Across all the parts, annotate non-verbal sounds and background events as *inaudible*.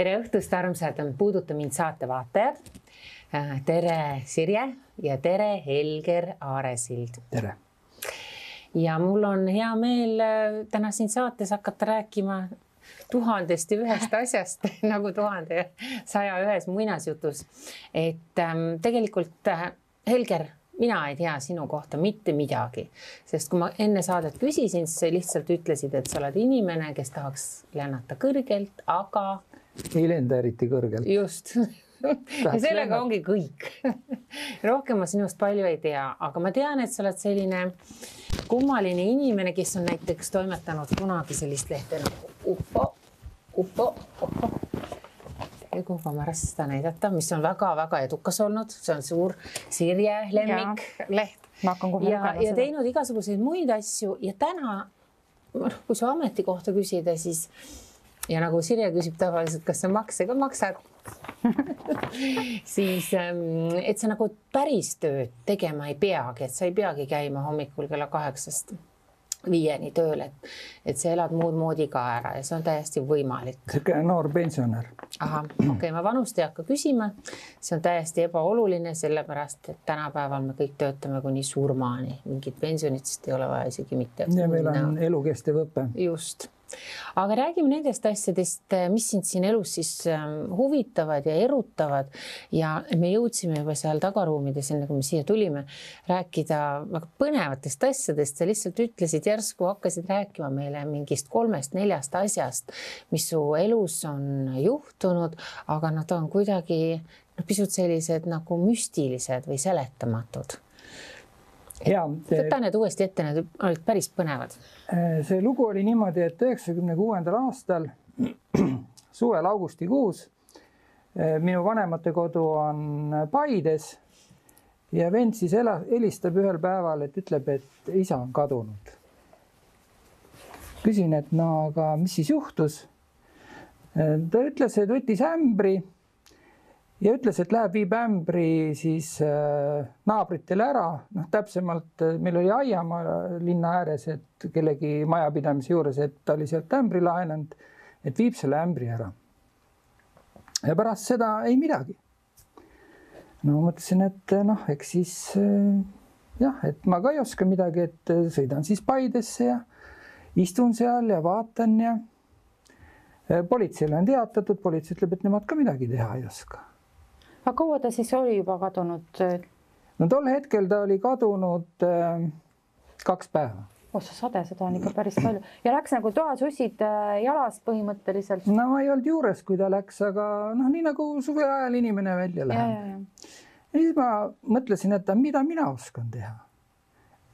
tere õhtust, armsad Puuduta mind saate vaatajad. tere, Sirje ja tere, Helger Aaresild. tere. ja mul on hea meel äh, täna siin saates hakata rääkima tuhandest ja ühest *laughs* asjast *laughs* nagu tuhande saja ühes muinasjutus. et ähm, tegelikult äh, Helger mina ei tea sinu kohta mitte midagi, sest kui ma enne saadet küsisin, siis sa lihtsalt ütlesid, et sa oled inimene, kes tahaks lennata kõrgelt, aga. Ei lenda eriti kõrgelt. just *laughs* ja sellega lennata. ongi kõik *laughs* rohkem ma sinust palju ei tea, aga ma tean, et sa oled selline kummaline inimene, kes on näiteks toimetanud kunagi sellist lehte nagu Upo, Upo, Upo kuhu ma pärast seda näidata, mis on väga-väga edukas olnud, see on suur Sirje lemmikleht. ma hakkan kohe seda. ja teinud igasuguseid muid asju ja täna, noh, kui su ametikohta küsida, siis ja nagu Sirje küsib tavaliselt, kas sa makse ka maksad *laughs* siis, ähm, et sa nagu päris tööd tegema ei peagi, et sa ei peagi käima hommikul kella kaheksast viieni tööl, et, et sa elad muud moodi ka ära ja see on täiesti võimalik. niisugune noor pensionär. ahah, okei okay,, ma vanust ei hakka küsima. see on täiesti ebaoluline, sellepärast et tänapäeval me kõik töötame kuni surmani, mingit pensionit ei ole vaja isegi mitte. ja meil on elukestev õpe. just aga räägime nendest asjadest, eh, mis sind siin elus siis ehm, huvitavad ja erutavad ja me jõudsime juba seal tagaruumides, enne kui me siia tulime, rääkida väga põnevatest asjadest. sa lihtsalt ütlesid järsku, hakkasid rääkima meile mingist kolmest-neljast asjast, mis su elus on juhtunud, aga nad on kuidagi noh, pisut sellised nagu müstilised või seletamatud võta need uuesti ette, need olid päris põnevad. Äh, see lugu oli niimoodi, et üheksakümne kuuendal aastal *clears throat* suvel augustikuus äh, minu vanemate kodu on Paides ja vend siis ela, helistab ühel päeval, et ütleb, et isa on kadunud. küsin, et no aga mis siis juhtus? Äh, ta ütles, et võttis ämbri ja ütles, et läheb, viib ämbri siis äh, naabritele ära, noh, täpsemalt äh, meil oli aiamaa linna ääres, et kellegi majapidamise juures, et ta oli sealt ämbri laenanud, et viib selle ämbri ära. ja pärast seda ei midagi. no mõtlesin, et noh, eks siis äh, jah, et ma ka ei oska midagi, et äh, sõidan siis Paidesse ja istun seal ja vaatan ja äh, politseile on teatatud, politsei ütleb, et nemad ka midagi teha ei oska aga kaua ta siis oli juba kadunud? no tol hetkel ta oli kadunud äh, kaks päeva. oh sa sade, seda on ikka päris palju ja läks nagu toasussid äh, jalas põhimõtteliselt. no ma ei olnud juures, kui ta läks, aga noh, nii nagu suve ajal inimene välja läheb. Ja siis ma mõtlesin, et mida mina oskan teha.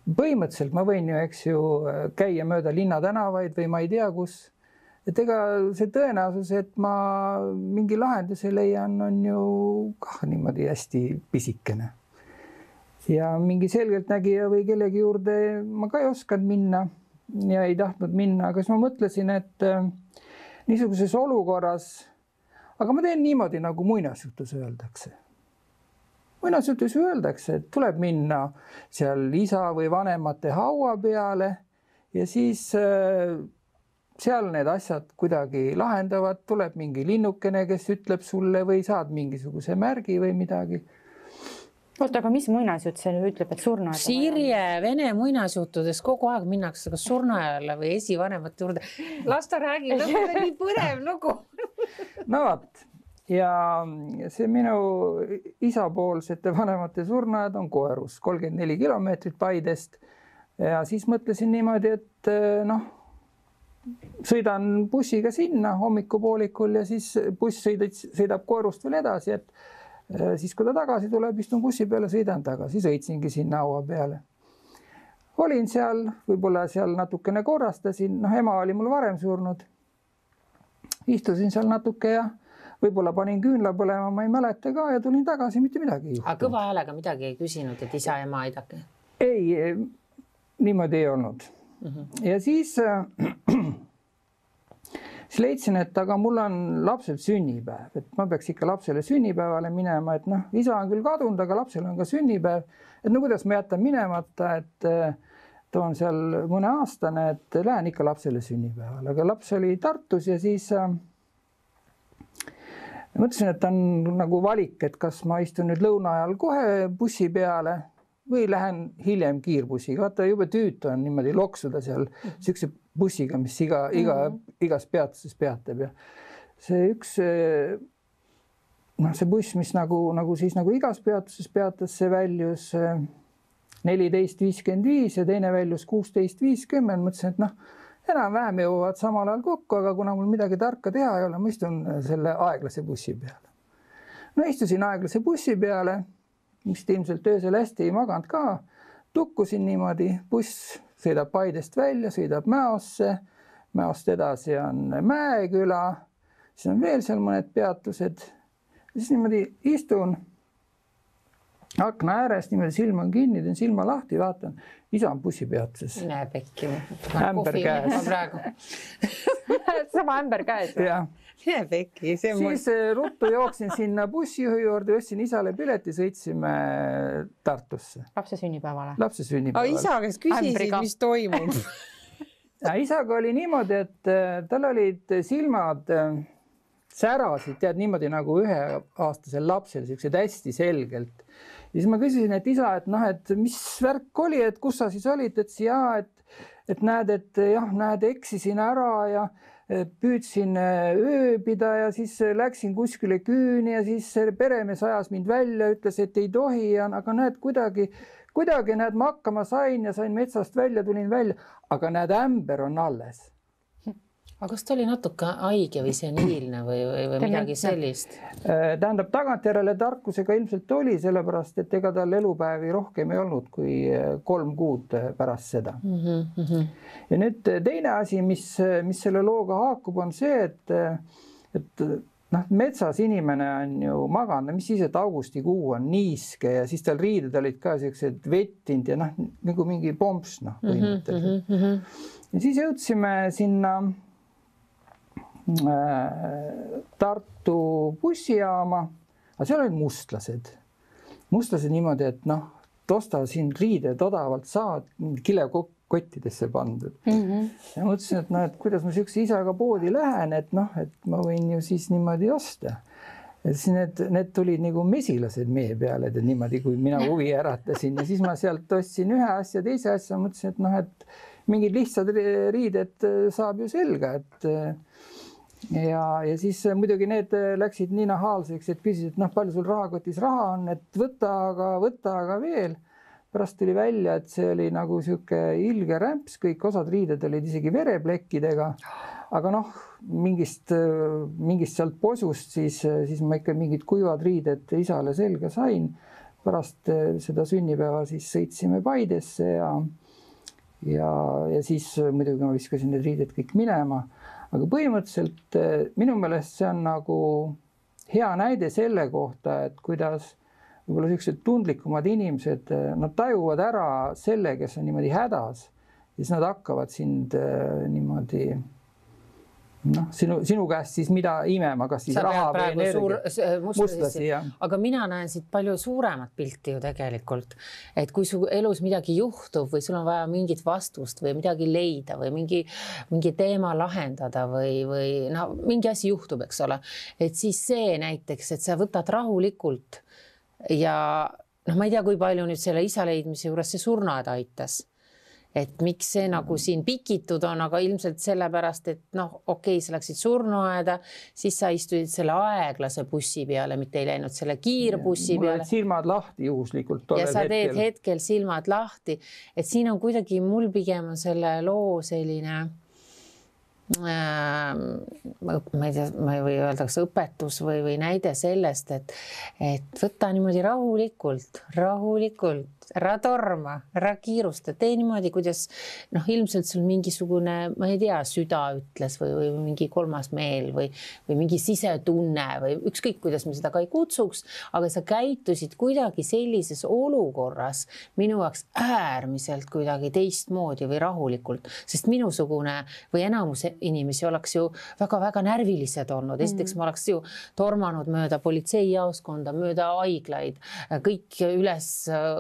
põhimõtteliselt ma võin ju, eks ju, käia mööda linnatänavaid või ma ei tea, kus et ega see tõenäosus, et ma mingi lahenduse leian, on ju kah niimoodi hästi pisikene. ja mingi selgeltnägija või kellegi juurde ma ka ei osanud minna ja ei tahtnud minna, aga siis ma mõtlesin, et äh, niisuguses olukorras, aga ma teen niimoodi, nagu muinasjutus öeldakse muinasjutus öeldakse, et tuleb minna seal isa või vanemate haua peale ja siis äh, seal need asjad kuidagi lahendavad, tuleb mingi linnukene, kes ütleb sulle või saad mingisuguse märgi või midagi. oota, aga mis muinasjutt see ütleb, et surnuaeda? Sirje vene muinasjuttudes kogu aeg minnakse kas surnuaiale või esivanemate juurde. las ta räägib, see on nii põnev lugu *laughs* no vot ja see minu isapoolsete vanemate surnuaed on Koerus, kolmkümmend neli kilomeetrit Paidest. ja siis mõtlesin niimoodi, et noh sõidan bussiga sinna hommikupoolikul ja siis buss sõidab, sõidab Koorust veel edasi, et äh, siis, kui ta tagasi tuleb, istun bussi peale, sõidan tagasi, sõitsingi sinna haua peale. olin seal, võib-olla seal natukene korrastasin, noh, ema oli mul varem surnud. istusin seal natuke ja võib-olla panin küünla põlema, ma ei mäleta ka ja tulin tagasi, mitte midagi ei juhtunud. aga kõva häälega midagi ei küsinud, et isa, ema, aidake? ei, niimoodi ei olnud. Ja siis äh, *clears throat* siis leidsin, et aga mul on lapsel sünnipäev, et ma peaks ikka lapsele sünnipäevale minema, et noh, isa on küll kadunud, aga lapsel on ka sünnipäev. et no kuidas ma jätan minemata, et äh, ta on seal mõneaastane, et lähen ikka lapsele sünnipäevale, aga laps oli Tartus ja siis äh, mõtlesin, et on nagu valik, et kas ma istun nüüd lõuna ajal kohe bussi peale või lähen hiljem kiirbussiga, vaata jube tüütu on niimoodi loksuda seal siukse bussiga, mis iga, iga mm, -hmm. igas peatuses peatab ja see üks noh, see buss, mis nagu, nagu siis nagu igas peatuses peatas, see väljus neliteist viiskümmend viis ja teine väljus kuusteist viiskümmend, mõtlesin, et noh, enam-vähem jõuavad samal ajal kokku, aga kuna mul midagi tarka teha ei ole, ma istun selle aeglase bussi peale. no istusin aeglase bussi peale vist ilmselt öösel hästi ei maganud ka. tukkusin niimoodi, buss sõidab Paidest välja, sõidab Mäosse, Mäost edasi on Mäeküla, siis on veel seal mõned peatused. siis niimoodi istun akna ääres, niimoodi silm on kinni, teen silma lahti, vaatan, isa on bussipeatuses. näe pekki. ämber käes. praegu *laughs* sama ämber käes. jah *laughs* mine pekki, see on siis mul... Eh, ruttu jooksin sinna bussijuhi juurde, ostsin isale pileti, sõitsime Tartusse. lapse sünnipäevale. lapse sünnipäevale. isa käest küsisid, mis toimub *laughs* isaga oli niimoodi, et eh, tal olid silmad eh, särasid, tead niimoodi nagu üheaastasel lapsel, siuksed hästi selgelt. ja siis ma küsisin, et isa, et noh, et mis värk oli, et kus sa siis olid, ütles ja, et, et näed, et jah, näed, eksisin ära ja Eh, püüdsin eh, ööbida ja siis eh, läksin kuskile küüni ja siis peremees ajas mind välja, ütles, et ei tohi aga näed, kuidagi, kuidagi näed, ma hakkama sain ja sain metsast välja, tulin välja, aga näed, ämber on alles aga kas ta oli natuke haige või seniilne või, või, või midagi sellist? Äh, tähendab, tagantjärele tarkusega ilmselt oli, sellepärast et ega tal elupäevi rohkem ei olnud kui äh, kolm kuud äh, pärast seda mm. -hmm. ja nüüd teine asi, mis, mis selle looga haakub, on see, et, et noh, metsas inimene on ju maganud, mis siis, et augustikuu on niiske ja siis tal riided olid ka siuksed vettinud ja noh, nagu mingi pomps noh, põhimõtteliselt mm. -hmm. ja siis jõudsime sinna Tartu bussijaama, aga seal olid mustlased. mustlased niimoodi, et noh, osta siin riided odavalt saad, kilekottidesse pandud mm. -hmm. ja mõtlesin, et noh, et kuidas ma siukse isaga poodi lähen, et noh, et ma võin ju siis niimoodi osta ja siis need, need tulid nagu mesilased meie peale, et niimoodi, kui mina *laughs* huvi äratasin ja siis ma sealt ostsin ühe asja, teise asja, mõtlesin, et noh, et mingid lihtsad riided saab ju selga, et ja, ja siis äh, muidugi need äh, läksid nii nahaalseks, et küsisid, et noh, palju sul rahakotis raha on, et võta, aga võta, aga veel. pärast tuli välja, et see oli nagu sihuke ilge rämps, kõik osad riided olid isegi vereplekkidega. aga noh, mingist, äh, mingist sealt posust siis, siis ma ikka mingid kuivad riided isale selga sain. pärast seda sünnipäeva siis sõitsime Paidesse ja, ja, ja siis muidugi ma viskasin need riided kõik minema aga põhimõtteliselt eh, minu meelest see on nagu hea näide selle kohta, et kuidas võib-olla niisugused tundlikumad inimesed, eh, nad tajuvad ära selle, kes on niimoodi hädas, siis nad hakkavad sind eh, niimoodi noh, sinu, sinu käest siis mida imema, kas siis Sa raha või energia? mustlasi, aga mina näen siit palju suuremat pilti ju tegelikult, et kui su elus midagi juhtub või sul on vaja mingit vastust või midagi leida või mingi, mingi teema lahendada või, või no mingi asi juhtub, eks ole, et siis see näiteks, et sa võtad rahulikult ja noh, ma ei tea, kui palju nüüd selle isa leidmise juures see surnuaed aitas et miks see nagu siin pikitud on, aga ilmselt sellepärast, et noh, okei okay,, sa läksid surnuaeda, siis sa istusid selle aeglase bussi peale, mitte ei läinud selle kiirbussi peale. silmad lahti juhuslikult. ja sa teed hetkel. hetkel silmad lahti, et siin on kuidagi mul pigem on selle loo selline ma ei tea, ma ei või öelda, kas õpetus või, või näide sellest, et, et võta niimoodi rahulikult, rahulikult ära torma, ära kiirusta, tee niimoodi, kuidas noh, ilmselt sul mingisugune, ma ei tea, süda ütles või, või mingi kolmas meel või, või mingi sisetunne või ükskõik, kuidas me seda ka ei kutsuks, aga sa käitusid kuidagi sellises olukorras minu jaoks äärmiselt kuidagi teistmoodi või rahulikult, sest minusugune või enamus inimesi oleks ju väga-väga närvilised olnud, esiteks mm. ma oleks ju tormanud mööda politseijaoskonda, mööda haiglaid, kõik üles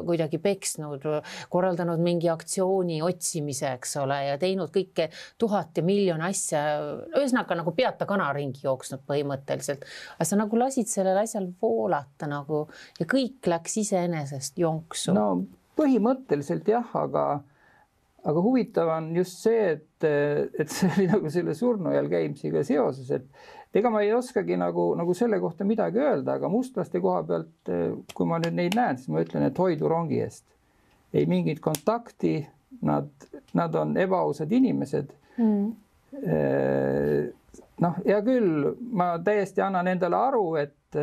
kuidagi peksnud, korraldanud mingi aktsiooni otsimise, eks ole, ja teinud kõike tuhat ja miljon asja. ühesõnaga nagu peata kana ringi jooksnud põhimõtteliselt, aga sa nagu lasid sellel asjal voolata nagu ja kõik läks iseenesest jonksu. no põhimõtteliselt jah, aga aga huvitav on just see, et, et see oli nagu selle surnuaial käimisega seoses, et ega ma ei oskagi nagu, nagu selle kohta midagi öelda, aga mustlaste koha pealt, kui ma nüüd neid näen, siis ma ütlen, et hoidu rongi eest. ei mingit kontakti, nad, nad on ebaausad inimesed. Mm.. noh, hea küll, ma täiesti annan endale aru, et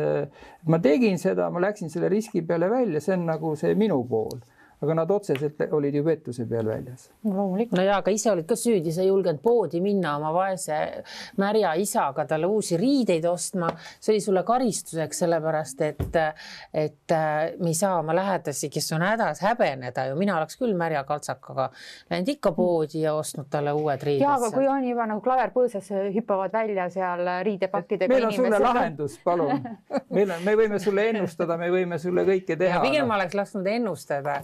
ma tegin seda, ma läksin selle riski peale välja, see on nagu see minu pool aga nad otseselt olid ju pettuse peal väljas. loomulikult. no ja, aga ise olid ka süüdi, sa ei julgenud poodi minna oma vaese märja isaga talle uusi riideid ostma. see oli sulle karistuseks, sellepärast et, et me ei saa oma lähedasi, kes on hädas, häbeneda ju. mina oleks küll märja kaltsakaga läinud ikka poodi ja ostnud talle uued riided. ja, aga kui on juba nagu klaver põõsas, hüppavad välja seal riidepakkidega. meil on sulle lahendus, palun. *laughs* meil on, me võime sulle ennustada, me võime sulle kõike teha. pigem ma oleks lasknud ennustada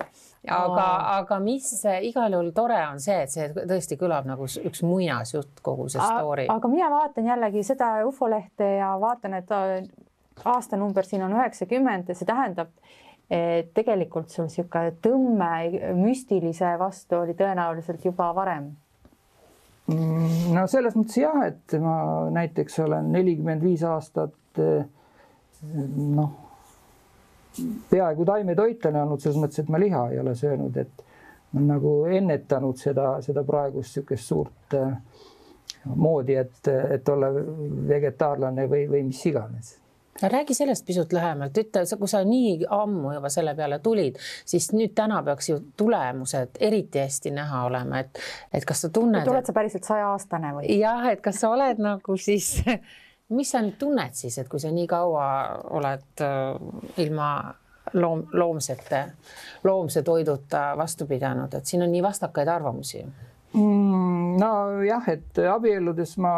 aga, aga mis igal juhul tore on see, et see tõesti kõlab nagu üks muinasjutt, kogu see story. aga mina vaatan jällegi seda ufolehte ja vaatan, et äh, aastanumber siin on üheksakümmend ja see tähendab, et tegelikult sul niisugune tõmme müstilise vastu oli tõenäoliselt juba varem no selles mõttes jah, et ma näiteks olen nelikümmend viis aastat eh, noh peaaegu taimetoitlane olnud selles mõttes, et ma liha ei ole söönud, et on nagu ennetanud seda, seda praegust niisugust suurt äh, moodi, et, et olla vegetaarlane või, või mis iganes räägi sellest pisut lähemalt, ütle, kui sa nii ammu juba selle peale tulid, siis nüüd täna peaks ju tulemused eriti hästi näha olema, et, et kas sa tunned. oled sa päriselt sajaaastane või? jah, et kas sa oled nagu siis *laughs* mis sa nüüd tunned siis, et kui sa nii kaua oled äh, ilma loom, loomsete, loomse toiduta vastu pidanud, et siin on nii vastakaid arvamusi mm,? nojah, et abielludes ma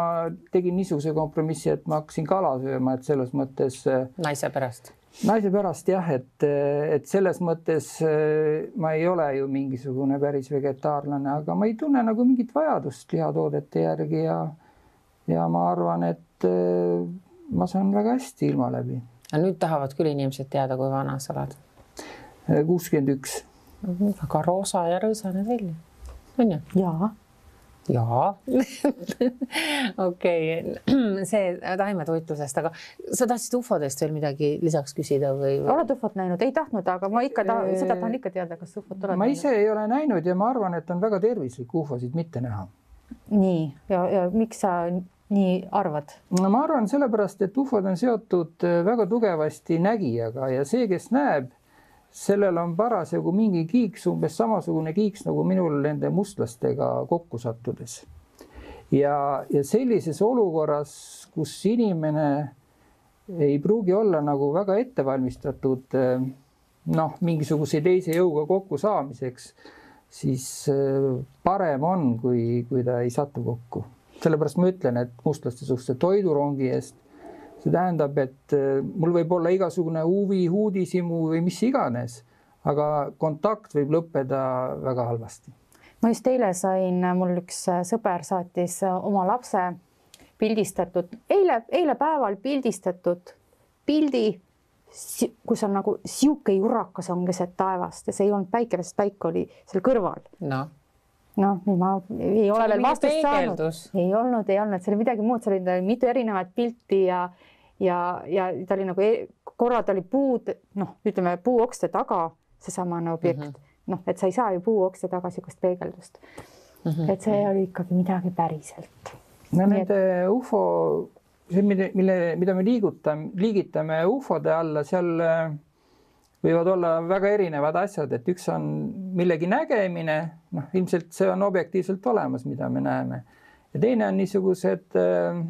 tegin niisuguse kompromissi, et ma hakkasin kala sööma, et selles mõttes. Äh, naise pärast? naise pärast jah, et, et selles mõttes äh, ma ei ole ju mingisugune päris vegetaarlane, aga ma ei tunne nagu mingit vajadust lihatoodete järgi ja ja ma arvan, et äh, ma saan väga hästi ilma läbi. aga nüüd tahavad küll inimesed teada, kui vana sa oled? Äh, kuuskümmend üks. väga roosa ja rõõsane välja, on ju? jaa jaa *laughs* okei okay., *clears throat* see taimetoitlusest, aga sa tahtsid ufodest veel midagi lisaks küsida või? oled ufot näinud? ei tahtnud, aga ma ikka tahan, seda tahan ikka teada, kas ufot oled ma näinud? ise ei ole näinud ja ma arvan, et on väga tervislik ufosid mitte näha. nii ja, ja miks sa nii arvad? no ma arvan sellepärast, et ufod on seotud äh, väga tugevasti nägijaga ja see, kes näeb, sellel on parasjagu mingi kiiks, umbes samasugune kiiks nagu minul nende mustlastega kokku sattudes. ja, ja sellises olukorras, kus inimene ei pruugi olla nagu väga ettevalmistatud äh, noh, mingisuguse teise jõuga kokkusaamiseks, siis äh, parem on, kui, kui ta ei satu kokku sellepärast ma ütlen, et mustlaste suhtes toidurongi eest, see tähendab, et äh, mul võib olla igasugune huvi, uudishimu või mis iganes, aga kontakt võib lõppeda väga halvasti. ma just eile sain, mul üks äh, sõber saatis äh, oma lapse pildistatud, eile, eile päeval pildistatud pildi, kus on nagu sihuke jurakas on keset taevast ja see ei olnud päike, sest päike oli seal kõrval. noh noh, ma ei ole veel vastust saanud. ei olnud, ei olnud, see oli midagi muud, seal oli mitu erinevat pilti ja ja, ja ta oli nagu, e-, korra ta oli puud, noh, ütleme puuokste taga, seesamane objekt mm -hmm., noh, et sa ei saa ju puuokste taga niisugust peegeldust mm. -hmm. et see oli ikkagi midagi päriselt. no nende et... ufo, see, mille, mille, mida me liigutame, liigitame ufode alla, seal äh, võivad olla väga erinevad asjad, et üks on millegi nägemine, noh, ilmselt see on objektiivselt olemas, mida me näeme. ja teine on niisugused eh,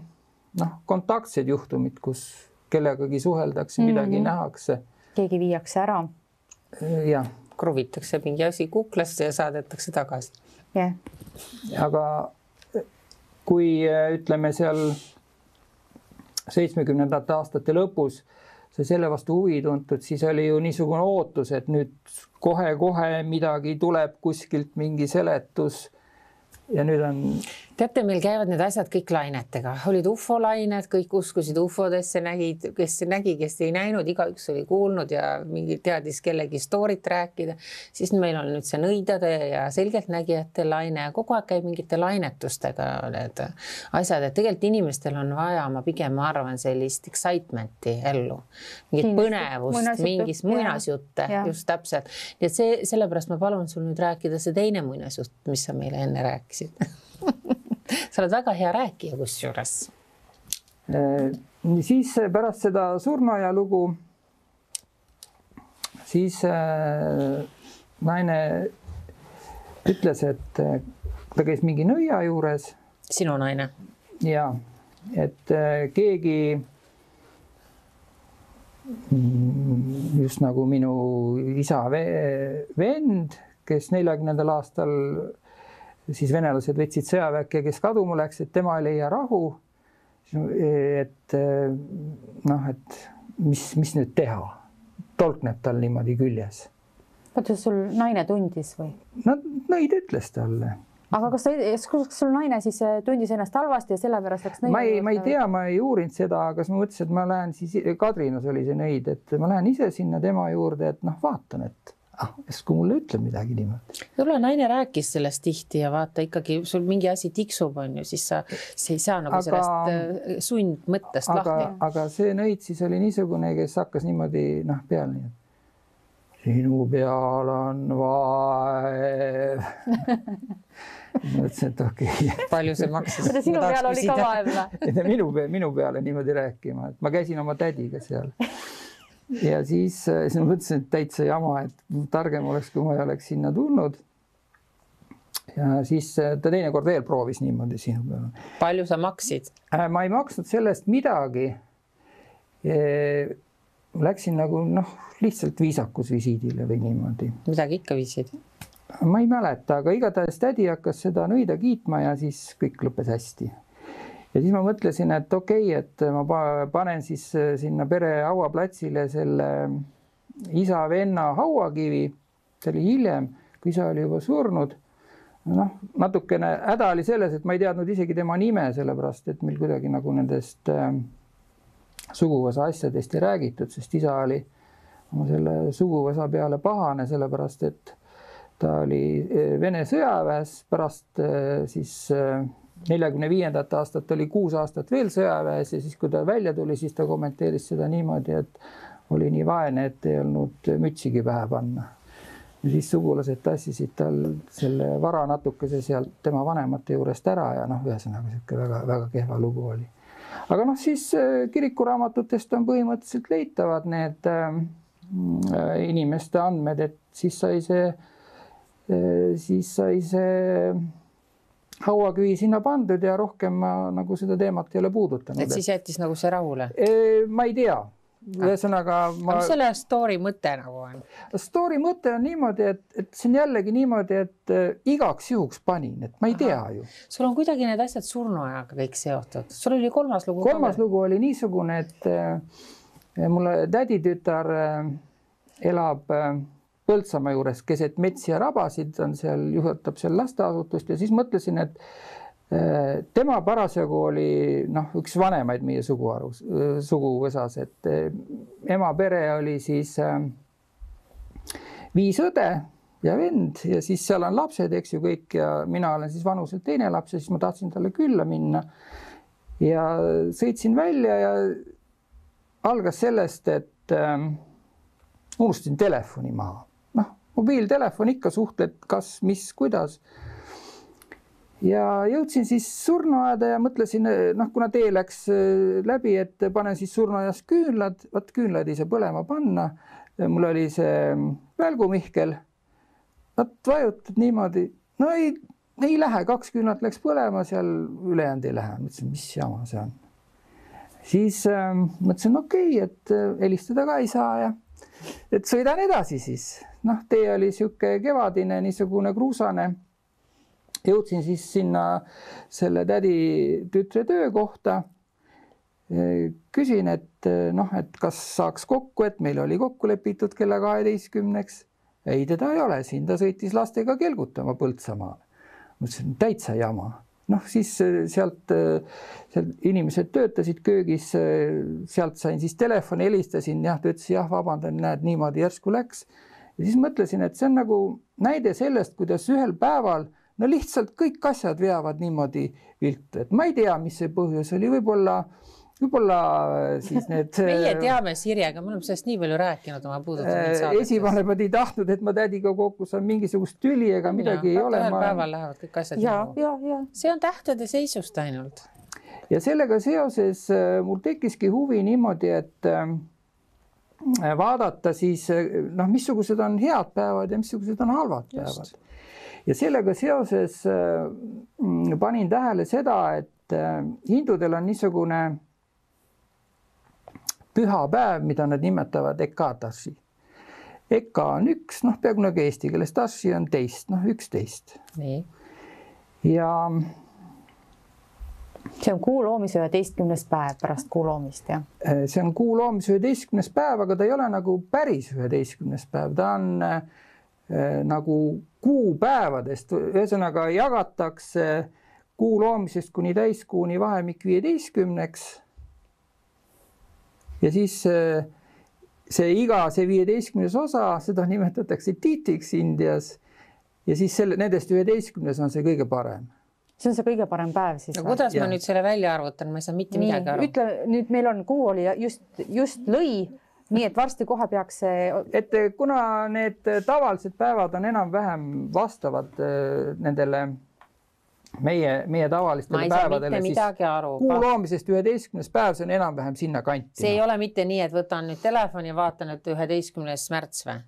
noh, kontaktsed juhtumid, kus kellegagi suheldakse mm, -hmm. midagi nähakse. keegi viiakse ära. Eh, jah. kruvitakse mingi asi kuklasse ja saadetakse tagasi. jah yeah.. aga kui ütleme seal seitsmekümnendate aastate lõpus sai selle vastu huvi tuntud, siis oli ju niisugune ootus, et nüüd kohe-kohe midagi tuleb kuskilt, mingi seletus. Ja nüüd on teate, meil käivad need asjad kõik lainetega, olid ufolained, kõik uskusid ufodesse, nägid, kes nägi, kes ei näinud, igaüks oli kuulnud ja mingi teadis kellegi story't rääkida. siis meil on nüüd see nõidade ja selgeltnägijate laine ja kogu aeg käib mingite lainetustega need asjad, et tegelikult inimestel on vaja, ma pigem arvan, sellist excitement'i ellu, mingit põnevust, mingis muinasjutte, just täpselt. nii et see, sellepärast ma palun sul nüüd rääkida see teine muinasjutt, mis sa meile enne rääkisid *laughs* sa oled väga hea rääkija kusjuures. Äh, siis pärast seda surnuaia lugu, siis äh, naine ütles, et äh, ta käis mingi nõia juures. sinu naine? ja, et keegi mm, just nagu minu isa vend, kes neljakümnendal aastal siis venelased võtsid sõjaväkke, kes kaduma läks, et tema ei leia rahu. et noh, et mis, mis nüüd teha, tolkneb tal niimoodi küljes. oota, sul naine tundis või? no nõid ütles talle aga kas, kas sul naine siis äh, tundis ennast halvasti ja sellepärast läks nõid? ma ei, ma ei tea, ma ei uurinud seda, aga siis ma mõtlesin, et ma lähen siis, Kadrinas oli see nõid, et ma lähen ise sinna tema juurde, et noh, vaatan, et ah, järsku mulle ütleb midagi niimoodi. võib-olla naine rääkis sellest tihti ja vaata ikkagi sul mingi asi tiksub, on ju, siis sa, sa ei saa nagu aga, sellest äh, sundmõttest aga, lahti. aga see nõid siis oli niisugune, kes hakkas niimoodi noh, peal nii. sinu peal on vaev *laughs* mõtlesin, et okei okay. palju see maksis? sinu peal oli ka vaev või? *laughs* minu, minu peale niimoodi rääkima, et ma käisin oma tädiga seal ja siis, äh, siis ma mõtlesin, et täitsa jama, et targem oleks, kui ma ei oleks sinna tulnud. ja siis äh, ta teinekord veel proovis niimoodi sinu peale. palju sa maksid? Äh, ma ei maksnud sellest midagi. Läksin nagu noh, lihtsalt viisakusvisiidile või niimoodi. midagi ikka viisid? ma ei mäleta, aga igatahes tädi hakkas seda nõida kiitma ja siis kõik lõppes hästi ja siis ma mõtlesin, et okei okay,, et ma panen siis äh, sinna pere hauaplatsile selle isa-venna hauakivi. see oli hiljem, kui isa oli juba surnud. noh, natukene häda oli selles, et ma ei teadnud isegi tema nime, sellepärast et meil kuidagi nagu nendest äh, suguvõsa asjadest ei räägitud, sest isa oli oma selle suguvõsa peale pahane, sellepärast et ta oli äh, Vene sõjaväes, pärast äh, siis neljakümne viiendat aastat oli kuus aastat veel sõjaväes ja siis, kui ta välja tuli, siis ta kommenteeris seda niimoodi, et oli nii vaene, et ei olnud mütsigi pähe panna. ja siis sugulased tassisid tal selle vara natukese sealt tema vanemate juurest ära ja noh, ühesõnaga niisugune väga-väga kehva lugu oli. aga noh, siis äh, kirikuraamatutest on põhimõtteliselt leitavad need äh, inimeste andmed, et siis sai see äh,, siis sai see hauaküvi sinna pandud ja rohkem ma nagu seda teemat ei ole puudutanud. et siis jättis nagu see rahule? ma ei tea ühesõnaga ma. mis selle story mõte nagu on? Story mõte on niimoodi, et, et see on jällegi niimoodi, et äh, igaks juhuks panin, et ma ei Aha. tea ju. sul on kuidagi need asjad surnuajaga kõik seotud, sul oli kolmas lugu. kolmas lugu oli niisugune, et äh, mulle täditütar äh, elab äh, Põltsamaa juures keset metsi ja rabasid, on seal, juhatab seal lasteasutust ja siis mõtlesin, et äh, tema parasjagu oli noh, üks vanemaid meie suguharus, suguvõsas, et äh, ema pere oli siis äh, viis õde ja vend ja siis seal on lapsed, eks ju, kõik ja mina olen siis vanuselt teine laps ja siis ma tahtsin talle külla minna. ja sõitsin välja ja algas sellest, et unustasin telefoni maha mobiiltelefon ikka suhtled, kas, mis, kuidas. ja jõudsin siis surnuaeda ja mõtlesin, noh, kuna tee läks äh, läbi, et panen siis surnuaias küünlad, vot küünlaid ei saa põlema panna. mul oli see välgumihkel. vot vajutad niimoodi, no ei, ei lähe, kaks küünlat läks põlema, seal ülejäänud ei lähe. mõtlesin, mis jama see on. siis äh, mõtlesin, okei okay,, et äh, helistada ka ei saa ja et sõidan edasi siis noh, tee oli niisugune kevadine, niisugune kruusane. jõudsin siis sinna selle tädi tütre töökohta. küsin, et noh, et kas saaks kokku, et meil oli kokku lepitud kella kaheteistkümneks. ei, teda ei ole siin, ta sõitis lastega kelgutama Põltsamaale. ma ütlesin täitsa jama noh, siis sealt, seal inimesed töötasid köögis, sealt sain siis telefoni, helistasin, jah, ta ütles jah, vabandan, näed, niimoodi järsku läks. Ja siis mõtlesin, et see on nagu näide sellest, kuidas ühel päeval no lihtsalt kõik asjad veavad niimoodi viltu, et ma ei tea, mis see põhjus oli, võib-olla võib-olla siis need *laughs* meie teame Sirjega, me oleme sellest nii palju rääkinud oma puudutatud saadetes. esivanemad ei tahtnud, et ma tädiga kokku saan mingisugust tüli ega midagi ja, ei ole. ühel ma... päeval lähevad kõik asjad ja, ja, ja. see on tähtede seisust ainult. ja sellega seoses mul tekkiski huvi niimoodi, et vaadata siis noh, missugused on head päevad ja missugused on halvad Just. päevad ja sellega seoses äh, panin tähele seda, et äh, hindudel on niisugune pühapäev, mida nad nimetavad Ekadashi. Eka on üks, noh, peaaegu nagu eesti keeles, Dashi on teist, noh, üksteist. ja. See on kuu loomise üheteistkümnes päev pärast kuu loomist, jah? Äh, see on kuu loomise üheteistkümnes päev, aga ta ei ole nagu päris üheteistkümnes päev, ta on äh, nagu kuupäevadest, ühesõnaga jagatakse kuu loomisest kuni täiskuuni vahemik viieteistkümneks. ja siis see, see iga, see viieteistkümnes osa, seda nimetatakse titiks Indias. ja siis selle, nendest üheteistkümnes on see kõige parem see on see kõige parem päev siis. no kuidas ja. ma nüüd selle välja arvutan, ma ei saa mitte Nii, midagi aru. ütle nüüd, meil on kuu oli just, just lõi nii et varsti kohe peaks see. et kuna need tavalised päevad on enam-vähem vastavad äh, nendele meie, meie tavalistele päevadele, siis kuu loomisest üheteistkümnes päev, see on enam-vähem sinnakanti. see ei ole mitte nii, et võtan nüüd telefoni ja vaatan, et üheteistkümnes märts või?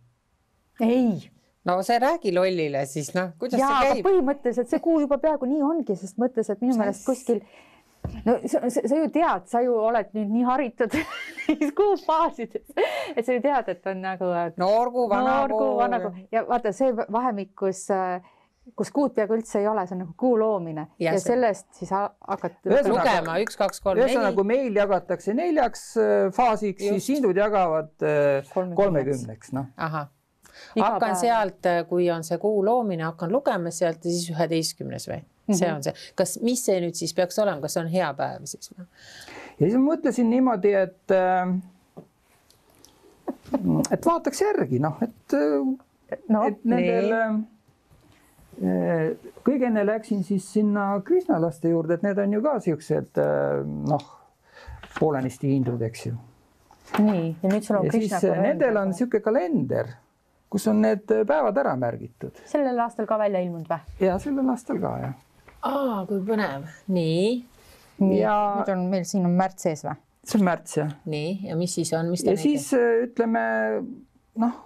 ei no see räägi lollile siis noh, kuidas ja, see käib? põhimõtteliselt see kuu juba peaaegu nii ongi, sest mõtles, et minu meelest kuskil no sa, sa ju tead, sa ju oled nüüd nii haritud *laughs* kuufaasides, et sa ju tead, et on nagu. noorgu, vanagu. noorgu, vanagu ja vaata see vahemik, kus kus kuud peaaegu üldse ei ole, see on nagu kuu loomine ja, ja sellest siis hakata lugema üks, kaks, kolm, neli. ühesõnaga, kui meil jagatakse neljaks äh, faasiks, siis hindud jagavad äh, kolmekümneks, noh. ahah, hakkan päev. sealt, äh, kui on see kuu loomine, hakkan lugema sealt ja siis üheteistkümnes või? see mhm. on see, kas, mis see nüüd siis peaks olema, kas see on hea päev siis või? ja siis ma mõtlesin niimoodi, et äh, et vaataks järgi noh, et äh, no, et nendel äh, kõige enne läksin siis sinna Krisnalaste juurde, et need on ju ka siuksed noh, poolenisti hindud, eks ju. nii, ja nüüd sul on. Nendel on niisugune kalender, kus on need päevad ära märgitud. sellel aastal ka välja ilmunud või? ja sellel aastal ka jah aa, kui põnev, nii. ja nüüd on meil siin on märts ees või? see on märts jah. nii, ja mis siis on, mis ta ja näitab? siis ütleme noh.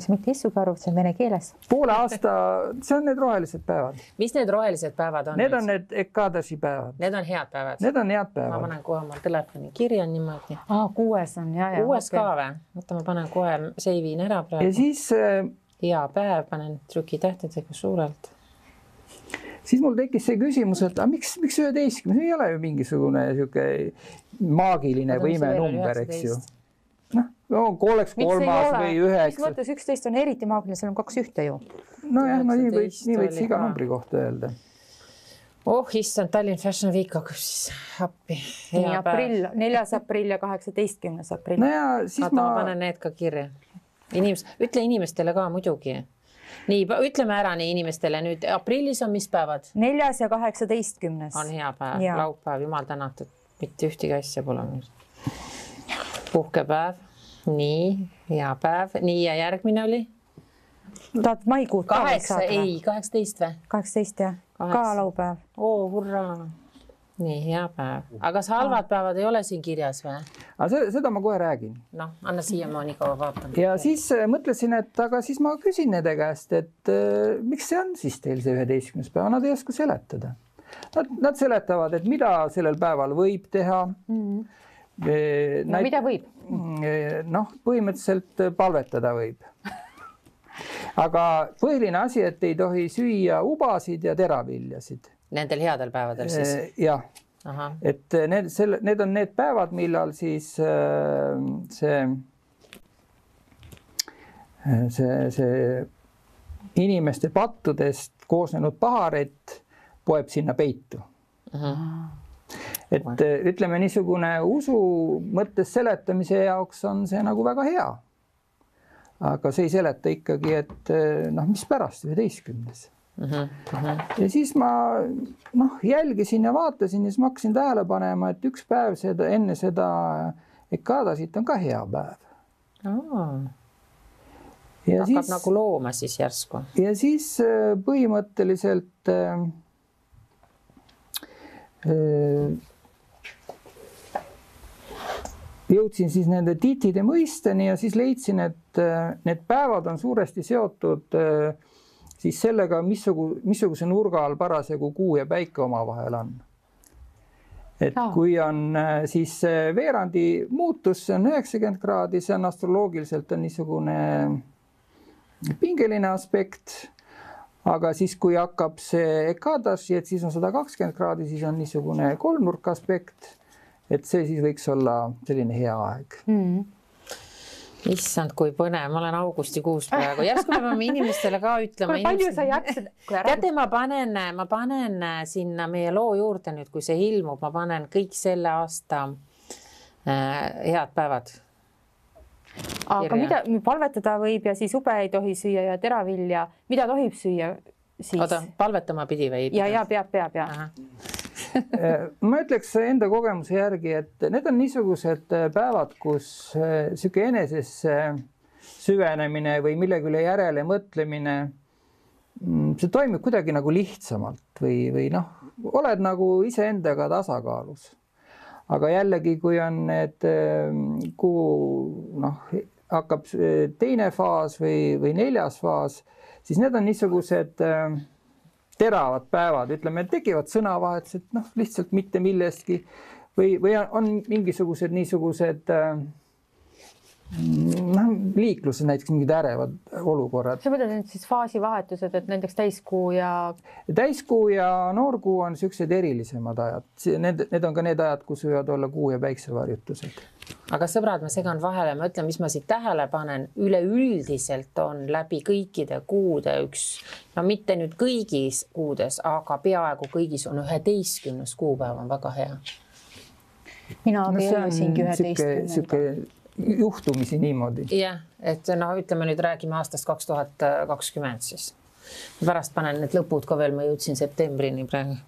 Saa mitte issugi aru, see on vene keeles. poole aasta, see on need rohelised päevad. mis need rohelised päevad on? Need on need Ekadashi päevad. Need on head päevad? Need on head päevad. ma panen kohe oma telefoni kirja niimoodi. aa, kuues on ja, ja. kuues okay. ka või? oota, ma panen kohe, save in ära praegu. ja siis äh.... hea päev, panen trükitähtedega suurelt siis mul tekkis see küsimus, et aga miks, miks üheteistkümnes, ei ole ju mingisugune niisugune maagiline võimenumber, eks ju. Noh, oleks kolmas või üheksa. mis mõttes üksteist on eriti maagiline, seal on kaks ühte ju. nojah, no nii võiks, nii võiks iga numbri kohta öelda oh issand, Tallinn Fashion Week hakkab siis appi. nii aprill, neljas aprill ja kaheksateistkümnes aprill. no ja siis Oota, ma. ma panen need ka kirja. inimesed, ütle inimestele ka muidugi nii, ütleme ära nii inimestele nüüd aprillis on mis päevad? neljas ja kaheksateistkümnes. on hea päev, laupäev, jumal tänatud, mitte ühtegi asja pole nüüd. Puhkepäev, nii, hea päev, nii ja järgmine oli? tahad maikuud ka? kaheksa, ei, kaheksateist või? kaheksateist jah, ka laupäev. oo, hurraa nii hea päev, aga kas halvad päevad ei ole siin kirjas või? aga seda, seda ma kohe räägin. noh, anna siiamaani kaua vaatan. ja siis äh, mõtlesin, et aga siis ma küsin nende käest, et äh, miks see on siis teil see üheteistkümnes päev, nad ei oska seletada. Nad, nad seletavad, et mida sellel päeval võib teha mm. -hmm. No, mida võib? noh, põhimõtteliselt palvetada võib *laughs* aga põhiline asi, et ei tohi süüa ubasid ja teraviljasid. Nendel headel päevadel siis? jah, et need, selle, need on need päevad, millal siis see, see, see inimeste pattudest koosnenud paharet poeb sinna peitu et ütleme, niisugune usu mõttes seletamise jaoks on see nagu väga hea. aga see ei seleta ikkagi, et noh, mispärast üheteistkümnes uh -huh. ja siis ma noh, jälgisin ja vaatasin ja siis ma hakkasin tähele panema, et üks päev seda enne seda Ekadasit on ka hea päev oh.. hakkab siis, nagu looma siis järsku. ja siis äh, põhimõtteliselt äh, äh, jõudsin siis nende tiitide mõisteni ja siis leidsin, et äh, need päevad on suuresti seotud äh, siis sellega, missugu, missuguse nurga all parasjagu kuu ja päike omavahel on. et no. kui on äh, siis veerandi muutus, see on üheksakümmend kraadi, see on astroloogiliselt on niisugune pingeline aspekt. aga siis, kui hakkab see ekadaši, et siis on sada kakskümmend kraadi, siis on niisugune kolmnurk aspekt et see siis võiks olla selline hea aeg mm issand, kui põnev, ma olen augustikuus praegu, järsku me peame inimestele ka ütlema. palju sa jaksid? teate, ma panen, ma panen sinna meie loo juurde nüüd, kui see ilmub, ma panen kõik selle aasta äh, head päevad. aga mida palvetada võib ja siis ube ei tohi süüa ja teravilja, mida tohib süüa siis? oota, palvetama pidi või? ja, ja peab, peab ja Äh, ma ütleks enda kogemuse järgi, et need on niisugused äh, päevad, kus äh, enesesse süvenemine või millegi üle järele mõtlemine, mm, see toimub kuidagi nagu lihtsamalt või, või noh, oled nagu iseendaga tasakaalus. aga jällegi, kui on need kuu noh, hakkab teine faas või, või neljas faas, siis need on niisugused äh, teravad päevad, ütleme, tekivad sõnavahetused, noh, lihtsalt mitte millestki või, või on mingisugused niisugused äh, noh, liikluses näiteks mingid ärevad olukorrad. sa mõtled nüüd siis faasivahetused, et näiteks täiskuu ja? täiskuu ja noorkuu on niisugused erilisemad ajad, need, need on ka need ajad, kus võivad olla kuu ja päiksevarjutused. aga sõbrad, ma segan vahele, ma ütlen, mis ma siit tähele panen, üleüldiselt on läbi kõikide kuude üks, no mitte nüüd kõigis kuudes, aga peaaegu kõigis on üheteistkümnes kuupäev on väga hea mina abiellusingi üheteistkümnendal juhtumisi niimoodi. jah, et no ütleme nüüd räägime aastast kaks tuhat kakskümmend siis. pärast panen need lõpud ka veel, ma jõudsin septembrini praegu.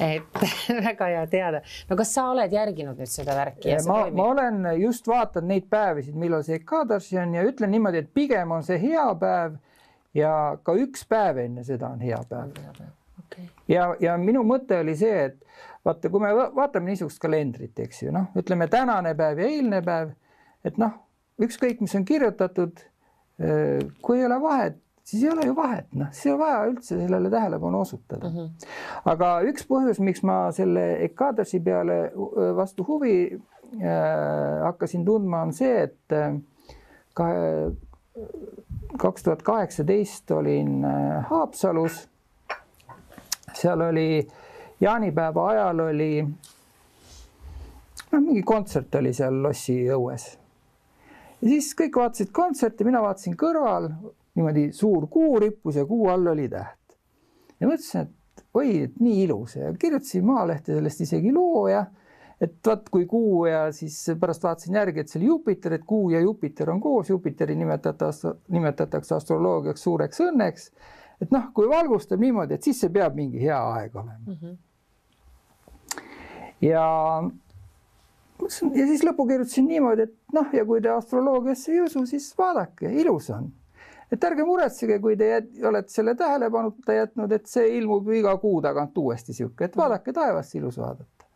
et *laughs* väga hea teada. no kas sa oled järginud nüüd seda värki? ma, ma olen just vaadanud neid päevisid, millal see Ekadaši on ja ütlen niimoodi, et pigem on see hea päev ja ka üks päev enne seda on hea päev. Okay. ja, ja minu mõte oli see, et vaata, kui me vaatame niisugust kalendrit, eks ju, noh, ütleme tänane päev ja eilne päev et noh, ükskõik, mis on kirjutatud, äh, kui ei ole vahet, siis ei ole ju vahet, noh, siis ei ole vaja üldse sellele tähelepanu osutada mm. -hmm. aga üks põhjus, miks ma selle Ekadasi peale äh, vastu huvi äh, hakkasin tundma, on see, et kahe, kaks tuhat kaheksateist olin Haapsalus. seal oli jaanipäeva ajal oli noh, mingi kontsert oli seal lossi õues ja siis kõik vaatasid kontserti, mina vaatasin kõrval, niimoodi suur kuu rippus ja kuu all oli täht. ja mõtlesin, et oi, et nii ilus ja kirjutasin Maalehte sellest isegi loo ja et vot kui kuu ja siis pärast vaatasin järgi, et see oli Jupiter, et kuu ja Jupiter on koos, Jupiteri nimetatakse, nimetatakse astroloogiaks suureks õnneks. et noh, kui valgustab niimoodi, et siis see peab mingi hea aeg olema mm. -hmm. ja ja siis lõppu kirjutasin niimoodi, et noh, ja kui te astroloogiasse ei usu, siis vaadake, ilus on. et ärge muretsege, kui te jät, olete selle tähelepanuta jätnud, et see ilmub iga kuu tagant uuesti sihuke, et vaadake taevast ilus vaadata.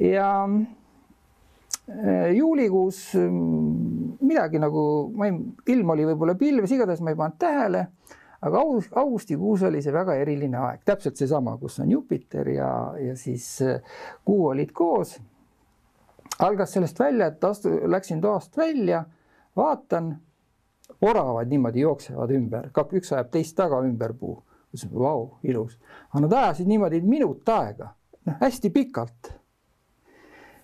ja äh, juulikuus midagi nagu, ma ei, ilm oli võib-olla pilves, igatahes ma ei pannud tähele aga augustikuus oli see väga eriline aeg, täpselt seesama, kus on Jupiter ja, ja siis äh, kuu olid koos algas sellest välja, et astu-, läksin toast välja, vaatan oravad niimoodi jooksevad ümber, üks ajab teist taga ümber puu. ütlesin, vau, ilus. aga nad ajasid niimoodi minut aega, noh hästi pikalt.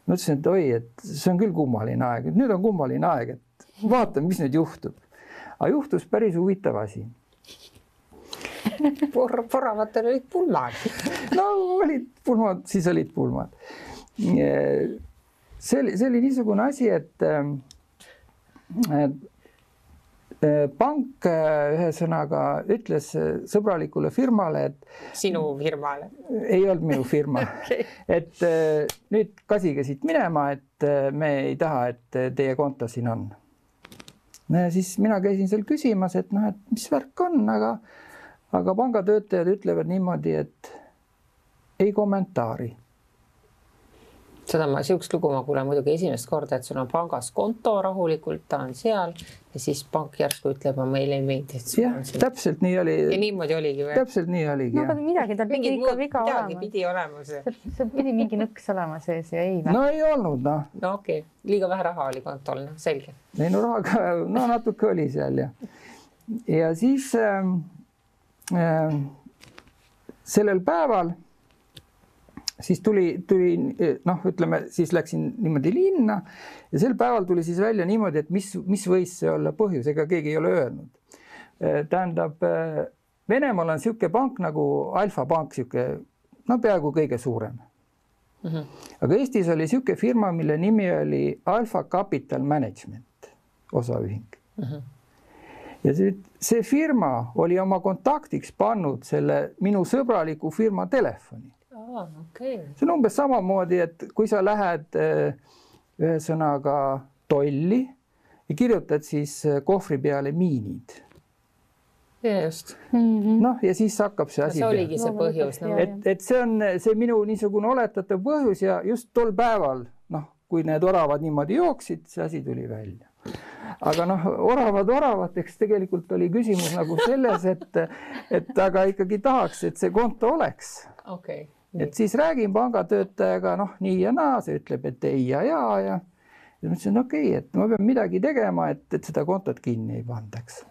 ma ütlesin, et oi, et see on küll kummaline aeg, et nüüd on kummaline aeg, et vaatame, mis nüüd juhtub. aga juhtus päris huvitav asi *laughs* Por-, poravatel olid pulmad no olid pulmad, siis olid pulmad. See oli, see oli niisugune asi, et, et pank ühesõnaga ütles sõbralikule firmale, et sinu firmale? ei olnud minu firma *laughs* okay., et nüüd kasige siit minema, et me ei taha, et teie konto siin on. no ja siis mina käisin seal küsimas, et noh, et mis värk on, aga aga pangatöötajad ütlevad niimoodi, et ei kommentaari. Seda ma, sihukest lugu ma kuulen muidugi esimest korda, et sul on pangas konto rahulikult, ta on seal ja siis pank järsku ütleb, aga meile ei meeldi, et sul on siin. täpselt nii oli. ja niimoodi oligi või? täpselt nii oligi. no aga midagi tal pidi ikka viga olema. midagi pidi olema see. seal pidi mingi nõks olema sees ja ei. no ei olnud noh. no okei okay., liiga vähe raha oli kontol, noh selge. ei no raha, no natuke oli seal ja, ja siis äh, Äh, sellel päeval siis tuli, tuli noh, ütleme siis läksin niimoodi linna ja sel päeval tuli siis välja niimoodi, et mis, mis võis see olla põhjus, ega keegi ei ole öelnud. Äh, tähendab, äh, Venemaal on niisugune pank nagu Alfa Pank, niisugune no peaaegu kõige suurem mm. -hmm. aga Eestis oli niisugune firma, mille nimi oli Alfa Capital Management osaühing mm. -hmm ja see, see firma oli oma kontaktiks pannud selle minu sõbraliku firma telefoni oh,. Okay. see on umbes samamoodi, et kui sa lähed eh, ühesõnaga tolli ja kirjutad siis eh, kohvri peale miinid. just mm -hmm.. noh, ja siis hakkab see asi. see oligi see põhjus no.. et, et see on see minu niisugune oletatav põhjus ja just tol päeval, noh, kui need oravad niimoodi jooksid, see asi tuli välja aga noh, oravad oravateks tegelikult oli küsimus nagu selles, et, et aga ikkagi tahaks, et see konto oleks okay.. Et siis räägin pangatöötajaga noh, nii ja naa, see ütleb, et ei ja ja ja. ja ma ütlesin, okei okay,, et ma pean midagi tegema, et, et seda kontot kinni ei pandaks.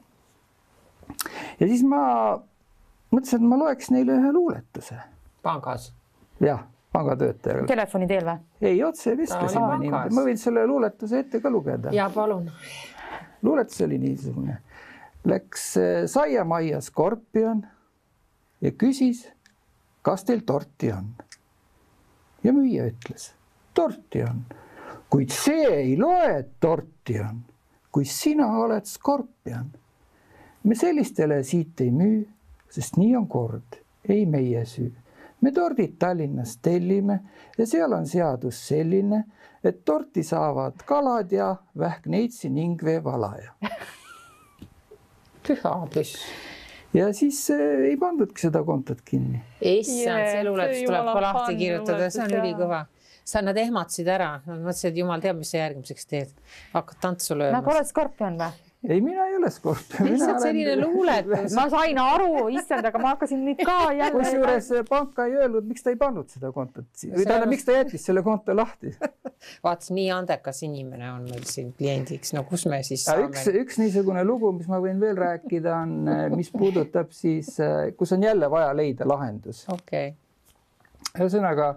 ja siis ma mõtlesin, et ma loeks neile ühe luuletuse. pangas? jah pangatöötajaga. telefoni teel või? ei, otse vestlesime niimoodi, ma võin selle luuletuse ette ka lugeda. ja palun luuletus oli niisugune. Läks äh, saiamajja skorpion ja küsis, kas teil torti on. ja müüja ütles, torti on, kuid see ei loe, et torti on, kui sina oled skorpion. me sellistele siit ei müü, sest nii on kord, ei meie süü me tordid Tallinnas tellime ja seal on seadus selline, et torti saavad kalad ja vähkneitsi ning veevalaja. püha püss. *laughs* ja siis äh, ei pandudki seda kontot kinni. issand, see luuletus tuleb ka lahti kirjutada, see on ülikõva sa, nad ehmatasid ära, nad mõtlesid, et jumal teab, mis sa järgmiseks teed. hakkad tantsu lööma. nagu oled skorpion või? ei, mina ei ole skorpion. *laughs* lihtsalt selline luuletus. *laughs* ma sain aru, issand, aga ma hakkasin nüüd ka jälle. kusjuures panka ei öelnud, miks ta ei pannud seda kontot või tähendab, miks ta jättis selle konto lahti *laughs* vaata, nii andekas inimene on meil siin kliendiks, no kus me siis saame? üks, üks niisugune lugu, mis ma võin veel rääkida, on, mis puudutab siis, kus on jälle vaja leida lahendus. okei okay.. ühesõnaga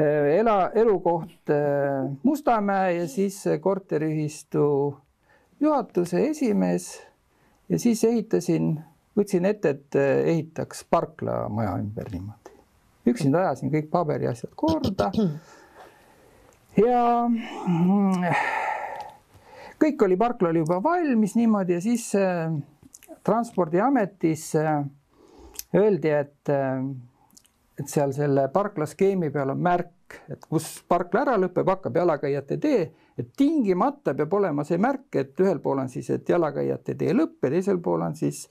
ela, elukoht Mustamäe ja siis korteriühistu juhatuse esimees ja siis ehitasin, võtsin ette, et eh, ehitaks parklamaja ümber niimoodi. üksinda ajasin kõik paberiasjad korda. ja mm, kõik oli, parkla oli juba valmis niimoodi ja siis äh, transpordiametis äh, öeldi, et äh, et seal selle parkla skeemi peal on märk, et kus parkla ära lõpeb, hakkab jalakäijate tee, et tingimata peab olema see märk, et ühel pool on siis, et jalakäijate tee lõpp ja teisel pool on siis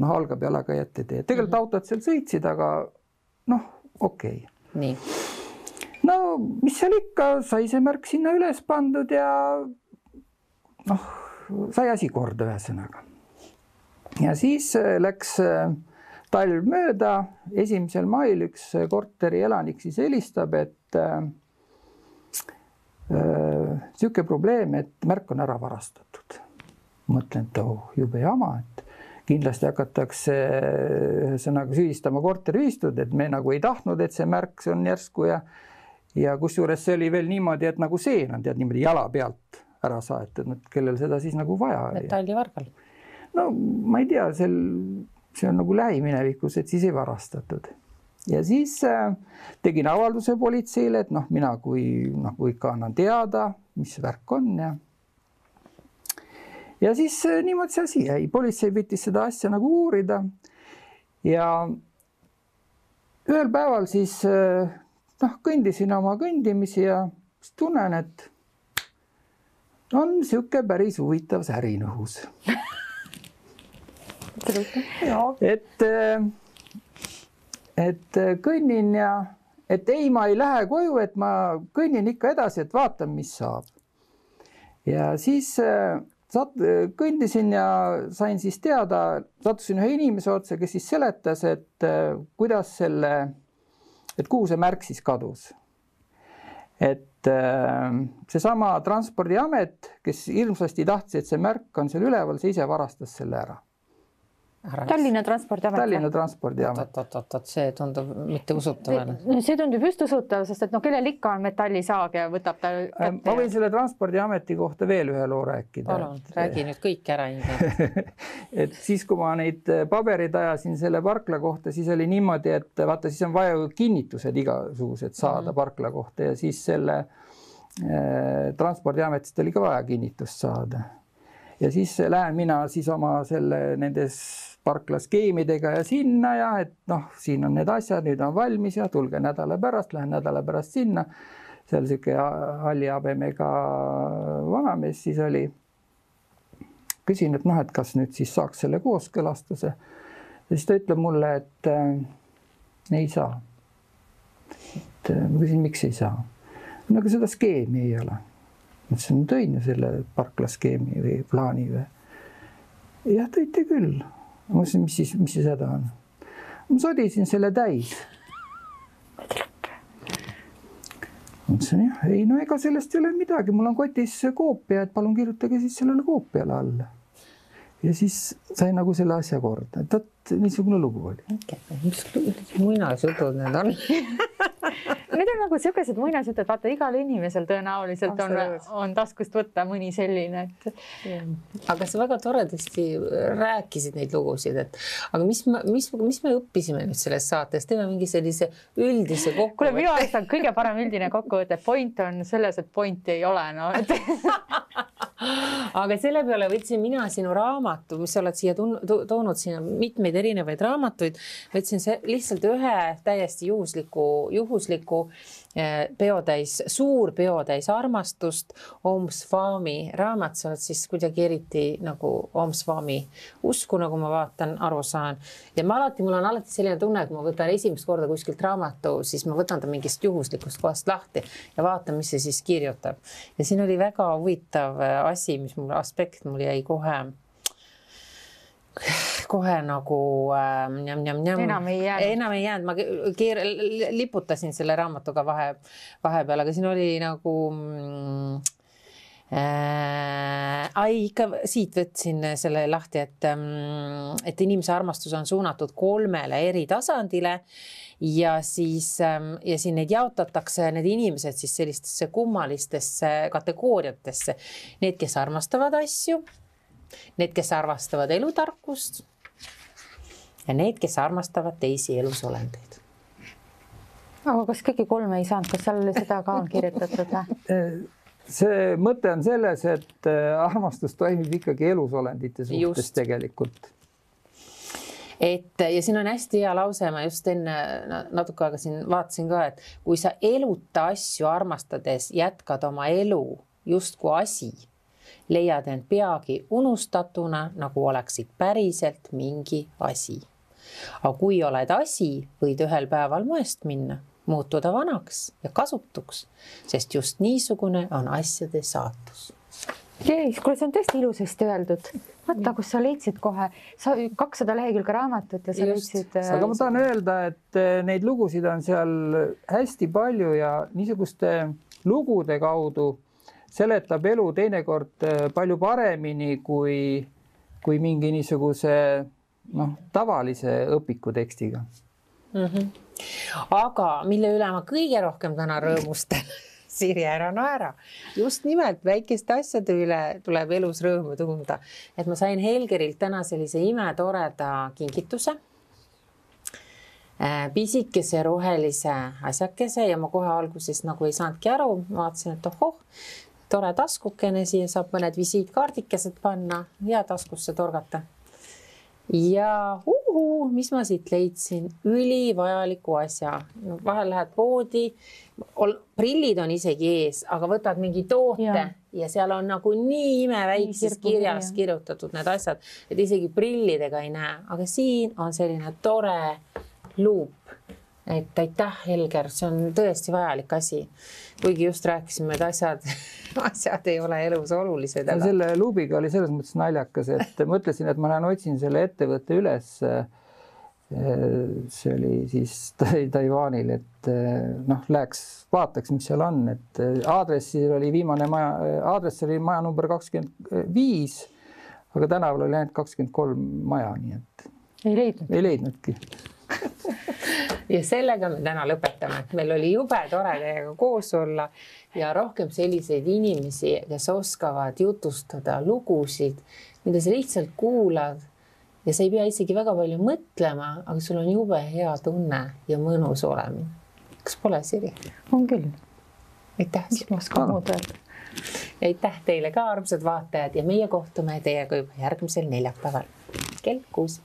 noh, algab jalakäijate tee. tegelikult mm -hmm. autod seal sõitsid, aga noh, okei okay.. nii. no mis seal ikka, sai see märk sinna üles pandud ja noh, sai asi korda, ühesõnaga. ja siis äh, läks äh, talv mööda, esimesel mail üks korteri elanik siis helistab, et äh, äh probleem, et märk on ära varastatud. mõtlen, et oh, jube jama, et kindlasti hakatakse ühesõnaga süüdistama korteriühistud, et me nagu ei tahtnud, et see märk on järsku ja ja kusjuures see oli veel niimoodi, et nagu seen on tead niimoodi jala pealt ära saetud, et kellel seda siis nagu vaja oli. metallivargal. no ma ei tea, sel, see on nagu lähiminevikus, et siis ei varastatud ja siis äh, tegin avalduse politseile, et noh, mina kui noh, kui ikka annan teada, mis värk on ja ja siis äh, niimoodi see asi jäi, politsei võttis seda asja nagu uurida. ja ühel päeval siis äh, noh, kõndisin oma kõndimisi ja siis tunnen, et on niisugune päris huvitav särin õhus et, et kõnnin ja, et ei, ma ei lähe koju, et ma kõnnin ikka edasi, et vaatan, mis saab. ja siis sat-, kõndisin ja sain siis teada, sattusin ühe inimese otsa, kes siis seletas, et äh, kuidas selle, et kuhu see märk siis kadus. et äh, seesama Transpordiamet, kes hirmsasti tahtis, et see märk on seal üleval, see ise varastas selle ära Tallinna Transpordiamet. Tallinna Transpordiamet. oot-oot-oot, see tundub mitteusutav. see tundub just usutav, sest et noh, kellel ikka on metallisaag ja võtab ta kätte. ma võin selle Transpordiameti kohta veel ühe loo rääkida. palun, räägi nüüd kõik ära *laughs* et siis, kui ma neid pabereid ajasin selle parkla kohta, siis oli niimoodi, et vaata, siis on vaja ju kinnitused igasugused saada mm -hmm. parkla kohta ja siis selle äh, Transpordiametist oli ka vaja kinnitust saada ja siis lähen mina siis oma selle nendes parklaskeemidega ja sinna ja et noh, siin on need asjad, nüüd on valmis ja tulge nädala pärast, lähen nädala pärast sinna. seal sihuke halli habemega vanamees siis oli. küsin, et noh, et kas nüüd siis saaks selle kooskõlastuse. ja siis ta ütleb mulle, et äh, ei saa. et äh, ma küsin, miks ei saa. no aga seda skeemi ei ole. ma ütlesin, tõin ju selle parklaskeemi või plaani või. jah, tõite küll ma mõtlesin, mis siis, mis siis häda on. ma sodisin selle täis. mõtlesin jah, ei no ega sellest ei ole midagi, mul on kotis koopia, et palun kirjutage siis sellele koopiale alla. ja siis sai nagu selle asja korda, et vot niisugune lugu oli. mis muinasjutud need on *laughs* *laughs* Need on nagu siukesed muinasjutud, vaata igal inimesel tõenäoliselt on, on taskust võtta mõni selline, et. aga sa väga toredasti rääkisid neid lugusid, et aga mis, mis, mis me õppisime nüüd sellest saatest, teeme mingi sellise üldise kokkuvõtte. kuule, minu arust on kõige parem üldine kokkuvõte, point on selles, et pointi ei ole, no et *laughs* aga selle peale võtsin mina sinu raamatu, mis sa oled siia toonud sinna mitmeid erinevaid raamatuid, võtsin lihtsalt ühe täiesti juhusliku, juhusliku peotäis, suur peotäis armastust, Om Svami raamat, sa oled siis kuidagi eriti nagu Om Svami usku, nagu ma vaatan, aru saan. ja ma alati, mul on alati selline tunne, et ma võtan esimest korda kuskilt raamatu, siis ma võtan ta mingist juhuslikust kohast lahti ja vaatan, mis see siis kirjutab. ja siin oli väga huvitav eh, asi, mis mul aspekt mul jäi kohe kohe nagu äh, njam-njam-njam. enam ei jäänud. enam ei jäänud, ma keer-, liputasin selle raamatuga vahe, vahepeal, aga siin oli nagu mm, äh,. ai, ikka siit võtsin selle lahti, et, mm, et inimese armastus on suunatud kolmele eri tasandile ja siis ähm, ja siin neid jaotatakse, need inimesed siis sellistesse kummalistesse kategooriatesse. Need, kes armastavad asju need, kes armastavad elutarkust ja need, kes armastavad teisi elusolendeid. aga kas kõiki kolme ei saanud, kas seal oli seda ka kirjutatud või? *laughs* see mõte on selles, et äh, armastus toimib ikkagi elusolendite suhtes just. tegelikult et ja siin on hästi hea lause, ma just enne natuke aega siin vaatasin ka, et kui sa eluta asju armastades jätkad oma elu justkui asi, leiad end peagi unustatuna, nagu oleksid päriselt mingi asi. aga kui oled asi, võid ühel päeval moest minna, muutuda vanaks ja kasutuks, sest just niisugune on asjade saatus Jees, kuule, see on tõesti ilusasti öeldud. vaata, kus sa leidsid kohe, sa kakssada lehekülge raamatut ja sa Just. leidsid. Äh, aga ma tahan öelda, et äh, neid lugusid on seal hästi palju ja niisuguste lugude kaudu seletab elu teinekord palju paremini kui, kui mingi niisuguse noh, tavalise õpiku tekstiga mm. -hmm. aga mille üle ma kõige rohkem täna rõõmustan *laughs* Siri, ära naera. just nimelt väikeste asjade üle tuleb elus rõõmu tunda. et ma sain Helgerilt täna sellise imetoreda kingituse. Äh, pisikese rohelise asjakese ja ma kohe alguses nagu ei saanudki aru, vaatasin, et ohoh, tore taskukene, siia saab mõned visiitkaardikesed panna ja taskusse torgata. Ja uhuu, mis ma siit leidsin, ülivajaliku asja. Vahel lähed poodi, prillid on isegi ees, aga võtad mingi toote ja, ja seal on nagu nii imeväikses kirjas ja. kirjutatud need asjad, et isegi prillidega ei näe, aga siin on selline tore luup et aitäh, Helger, see on tõesti vajalik asi. kuigi just rääkisime, et asjad, *laughs* asjad ei ole elus olulised aga.... selle luubiga oli selles mõttes naljakas, et mõtlesin, et ma lähen otsin selle ettevõtte üles. see oli siis Taiwanil, et noh, läheks vaataks, mis seal on, et aadressil oli viimane maja, aadress oli maja number kakskümmend viis, aga tänaval oli ainult kakskümmend kolm maja, nii et. ei leidnud? ei leidnudki *laughs* ja sellega me täna lõpetame, meil oli jube tore teiega koos olla ja rohkem selliseid inimesi, kes oskavad jutustada lugusid, mida sa lihtsalt kuulad ja sa ei pea isegi väga palju mõtlema, aga sul on jube hea tunne ja mõnus olemine. kas pole, Siri? on küll. aitäh. mis ma oskan muud öelda. ja aitäh teile ka, armsad vaatajad ja meie kohtume teiega juba järgmisel neljapäeval kell kuus